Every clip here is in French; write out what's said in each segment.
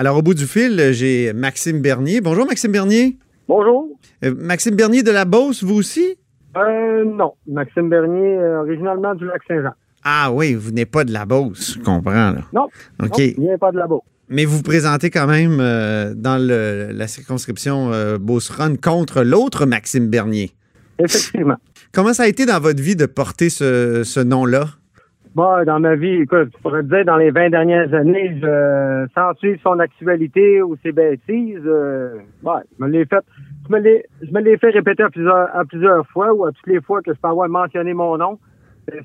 Alors, au bout du fil, j'ai Maxime Bernier. Bonjour, Maxime Bernier. Bonjour. Euh, Maxime Bernier de la Beauce, vous aussi? Euh, non. Maxime Bernier, euh, originalement du Lac-Saint-Jean. Ah oui, vous n'êtes pas de la Beauce, je comprends. Là. Non. OK. Pas de là-bas. Mais vous vous présentez quand même euh, dans le- la circonscription Beauce-Rhône contre l'autre Maxime Bernier. Effectivement. Comment ça a été dans votre vie de porter ce, ce nom-là? Bon, dans ma vie, écoute, je pourrais te dire, dans les 20 dernières années, je, sans suivre son actualité ou ses bêtises, euh, ouais, je me l'ai fait, je me l'ai, je me l'ai fait répéter à plusieurs, à plusieurs fois ou à toutes les fois que je peux avoir mentionné mon nom.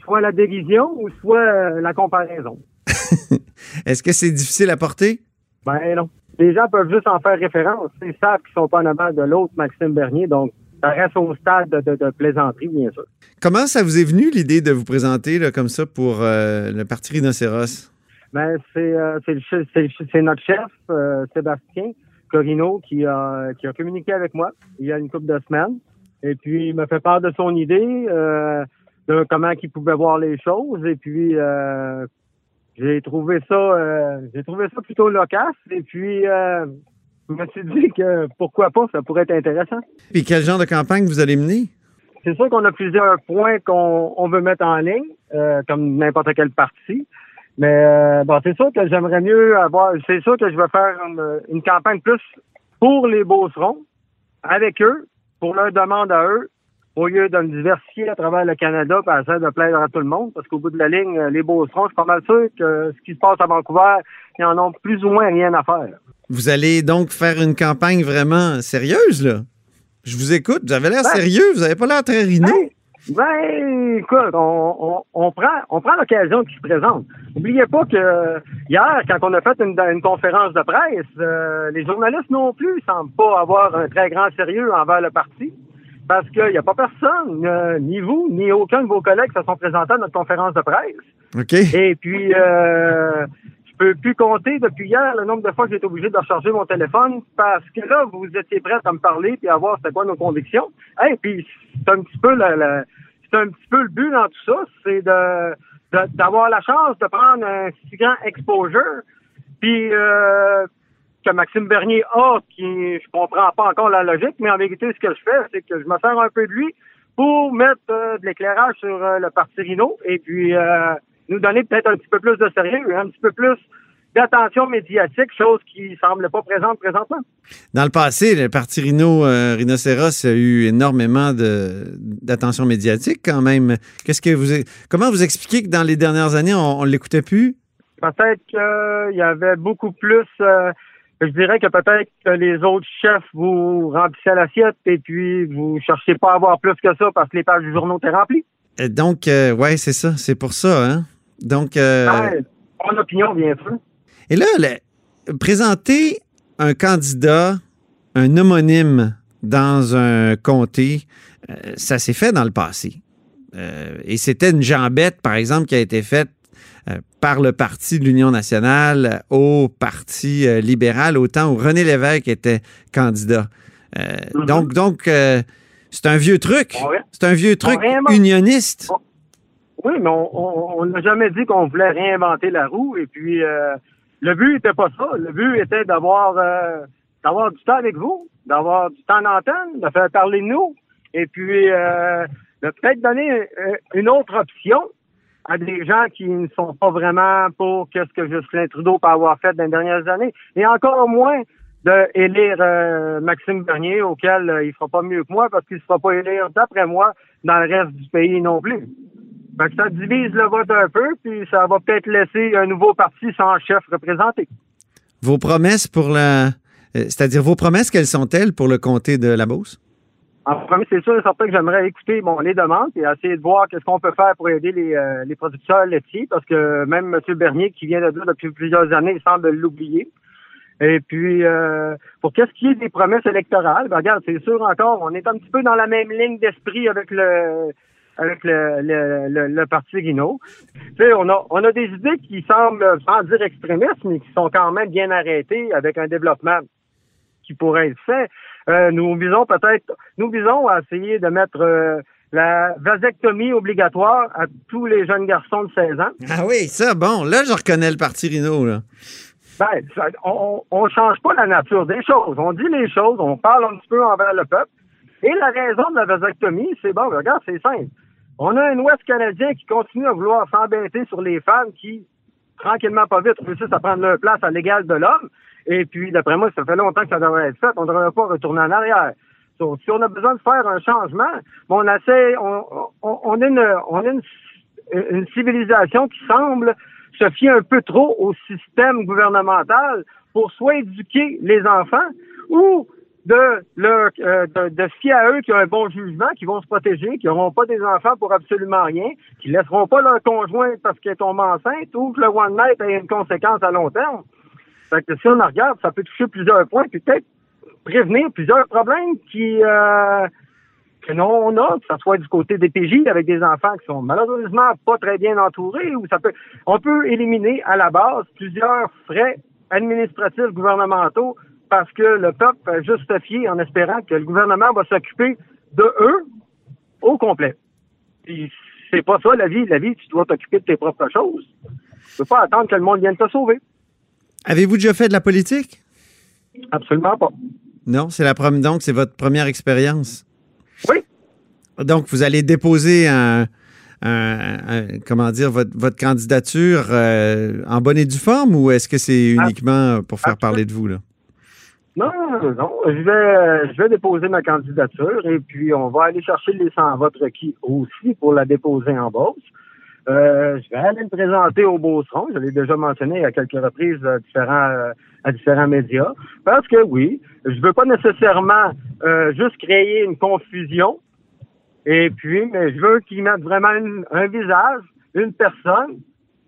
Soit la dérision ou soit euh, la comparaison. Est-ce que c'est difficile à porter? Ben non. Les gens peuvent juste en faire référence. Ils savent qu'ils sont pas en avant de l'autre Maxime Bernier, donc ça reste au stade de, de- de plaisanterie, bien sûr. Comment ça vous est venu l'idée de vous présenter là, comme ça pour euh, le Parti Rhinocéros? Ben, c'est euh, c'est notre chef, euh, Sébastien Corino, qui a, qui a communiqué avec moi il y a une couple de semaines. Et puis, il m'a fait part de son idée, de comment il pouvait voir les choses. Et puis, j'ai trouvé ça j'ai trouvé ça plutôt loquace. Et puis, je me suis dit que pourquoi pas, ça pourrait être intéressant. Puis quel genre de campagne vous allez mener? C'est sûr qu'on a plusieurs points qu'on on veut mettre en ligne, euh, comme n'importe quel parti. Mais euh, bon, c'est sûr que j'aimerais mieux avoir. C'est sûr que je vais faire une, une campagne plus pour les Beaucerons, avec eux, pour leur demande à eux, au lieu de me diversifier à travers le Canada et essayer de plaire à tout le monde. Parce qu'au bout de la ligne, les Beaucerons, je suis pas mal sûr que ce qui se passe à Vancouver, ils en ont plus ou moins rien à faire. Vous allez donc faire une campagne vraiment sérieuse, là? Je vous écoute, vous avez l'air Ben. sérieux, vous avez pas l'air très rhino. Ben, écoute, on, on, on prend, on prend l'occasion qui se présente. N'oubliez pas que hier, quand on a fait une, une conférence de presse, euh, les journalistes non plus semblent pas avoir un très grand sérieux envers le parti. Parce qu'il n'y a pas personne, euh, ni vous, ni aucun de vos collègues qui se sont présentés à notre conférence de presse. OK. Et puis, euh, je peux plus compter depuis hier le nombre de fois que j'ai été obligé de recharger mon téléphone parce que là, vous étiez prêts à me parler puis à voir c'était quoi nos convictions. Et puis, c'est un petit peu le, c'est un petit peu le but dans tout ça, c'est de- d'avoir la chance de prendre un si grand exposure. Puis, euh, que Maxime Bernier a, qui je comprends pas encore la logique, mais en vérité, ce que je fais, c'est que je me sers un peu de lui pour mettre euh, de l'éclairage sur euh, le parti Rhino et puis euh, nous donner peut-être un petit peu plus de sérieux, un petit peu plus d'attention médiatique, chose qui semble pas présente présentement. Dans le passé, le Parti Rhino, euh, Rhinocéros a eu énormément d'attention médiatique quand même. Qu'est-ce que vous, comment vous expliquez que dans les dernières années, on, on l'écoutait plus? Peut-être qu'il y avait beaucoup plus. euh, je dirais que peut-être que les autres chefs vous remplissaient l'assiette et puis vous cherchiez pas à avoir plus que ça parce que les pages du journaux étaient remplies. Euh, Donc, euh, ouais, c'est ça, c'est pour ça, hein? Donc, euh, Ouais, mon opinion, bien sûr. et là, le- présenter un candidat, un homonyme dans un comté, euh, ça s'est fait dans le passé. Euh, et c'était une jambette, par exemple, qui a été faite euh, par le Parti de l'Union nationale au Parti libéral, au temps où René Lévesque était candidat. Mhm. Donc, donc c'est un vieux truc. C'est un vieux truc unioniste. Oui, mais on- n'a jamais dit qu'on voulait réinventer la roue. Et puis, euh, le but n'était pas ça. Le but était d'avoir euh, d'avoir du temps avec vous, d'avoir du temps d'antenne, de faire parler de nous, et puis euh, de peut-être donner euh, une autre option à des gens qui ne sont pas vraiment pour qu'est-ce que Justin Trudeau peut avoir fait dans les dernières années, et encore moins de élire euh, Maxime Bernier, auquel euh, il fera pas mieux que moi, parce qu'il ne sera pas élire, d'après moi, dans le reste du pays non plus. Que ça divise le vote un peu, puis ça va peut-être laisser un nouveau parti sans chef représenté. Vos promesses pour la. euh, C'est-à-dire, vos promesses, quelles sont-elles pour le comté de la Beauce? En premier, c'est sûr et certain que j'aimerais écouter bon, les demandes et essayer de voir qu'est-ce qu'on peut faire pour aider les, euh, les producteurs laitiers, parce que même M. Bernier, qui vient de dire depuis plusieurs années, il semble l'oublier. Et puis, euh, pour qu'est-ce qui est des promesses électorales, ben regarde, c'est sûr encore, on est un petit peu dans la même ligne d'esprit avec le avec le, le, le, parti Guinaud. Tu sais, on a, on a des idées qui semblent, sans dire extrémistes, mais qui sont quand même bien arrêtées avec un développement qui pourrait être fait. Euh, nous visons peut-être, nous visons à essayer de mettre euh, la vasectomie obligatoire à tous les jeunes garçons de 16 ans. Ah oui, ça, bon, là, je reconnais le parti Rino, là. Ben, on, on change pas la nature des choses. On dit les choses, on parle un petit peu envers le peuple. Et la raison de la vasectomie, c'est bon, regarde, c'est simple. On a un Ouest canadien qui continue à vouloir s'embêter sur les femmes qui, tranquillement, pas vite, réussissent à prendre leur place à l'égal de l'homme. Et puis, d'après moi, ça fait longtemps que ça devrait être fait. On devrait pas retourner en arrière. si on a besoin de faire un changement, on essaie, on, on, on a, une, on une civilisation qui semble se fier un peu trop au système gouvernemental pour soit éduquer les enfants ou de leur euh, de, de fier à eux qui ont un bon jugement, qui vont se protéger, qui n'auront pas des enfants pour absolument rien, qui laisseront pas leur conjoint parce qu'elle tombe enceinte ou que le one night ait une conséquence à long terme. Fait que si on regarde, ça peut toucher plusieurs points, peut-être prévenir plusieurs problèmes qui euh, que non on a, que ce soit du côté des PJ avec des enfants qui sont malheureusement pas très bien entourés, ou ça peut on peut éliminer à la base plusieurs frais administratifs gouvernementaux parce que le peuple a justifié en espérant que le gouvernement va s'occuper de eux au complet. Puis c'est pas ça la vie. La vie, tu dois t'occuper de tes propres choses. Tu peux pas attendre que le monde vienne te sauver. Avez-vous déjà fait de la politique? Absolument pas. Non, c'est la première. Donc, c'est votre première expérience. Oui. Donc, vous allez déposer un, comment dire, votre, candidature euh, en bonne et due forme ou est-ce que c'est uniquement pour faire parler de vous, là? Non, non, je vais, je vais déposer ma candidature et puis on va aller chercher les 100 votes requis aussi pour la déposer en Beauce. Euh, je vais aller me présenter au Beauceron. Je l'ai déjà mentionné à quelques reprises à différents, à différents médias. Parce que oui, je veux pas nécessairement euh, juste créer une confusion. Et puis, mais je veux qu'ils mettent vraiment un visage, une personne,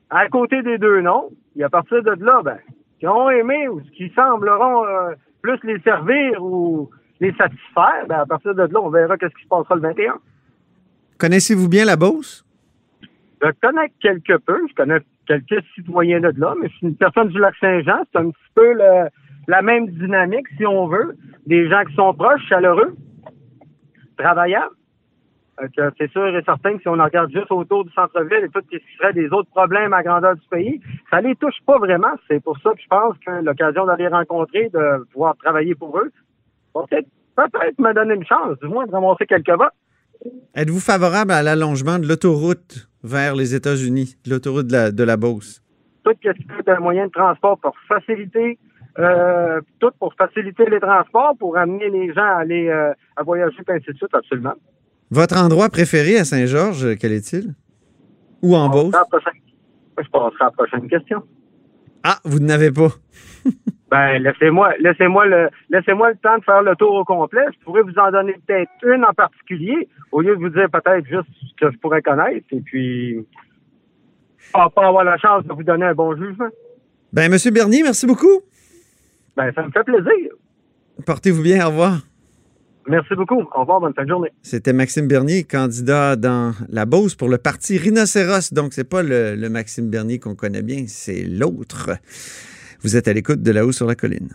à côté des deux noms. Et à partir de là, ben, qui ont aimé ou qui sembleront euh, plus les servir ou les satisfaire, ben à partir de là, on verra qu'est-ce qui se passera le 21. Connaissez-vous bien la Beauce? Je connais quelque peu, je connais quelques citoyens de là, mais c'est une personne du lac Saint-Jean, c'est un petit peu la même dynamique, si on veut. Des gens qui sont proches, chaleureux, travaillants. C'est sûr et certain que si on regarde juste autour du centre-ville et tout ce qui serait des autres problèmes à grandeur du pays, ça les touche pas vraiment. C'est pour ça que je pense que l'occasion d'aller rencontrer, de pouvoir travailler pour eux, peut-être peut-être me donner une chance, du moins de ramasser quelques votes. Êtes-vous favorable à l'allongement de l'autoroute vers les États-Unis, de l'autoroute de la, de la Beauce? Tout ce qui est un moyen de transport pour faciliter euh, tout pour faciliter les transports, pour amener les gens à aller euh, à voyager, et ainsi de suite, absolument. Votre endroit préféré à Saint-Georges, quel est-il? Ou en Beauce? Je passerai à la prochaine question. Ah, vous n'avez pas. ben, laissez-moi, laissez-moi le, laissez-moi le temps de faire le tour au complet. Je pourrais vous en donner peut-être une en particulier, au lieu de vous dire peut-être juste ce que je pourrais connaître, et puis pas, pas avoir la chance de vous donner un bon jugement. Ben, Monsieur Bernier, merci beaucoup. Ben, ça me fait plaisir. Portez-vous bien, au revoir. Merci beaucoup. Au revoir, bonne fin journée. C'était Maxime Bernier, candidat dans la Beauce pour le parti Rhinocéros. Donc, c'est pas le, le Maxime Bernier qu'on connaît bien, c'est l'autre. Vous êtes à l'écoute de là-haut sur la colline.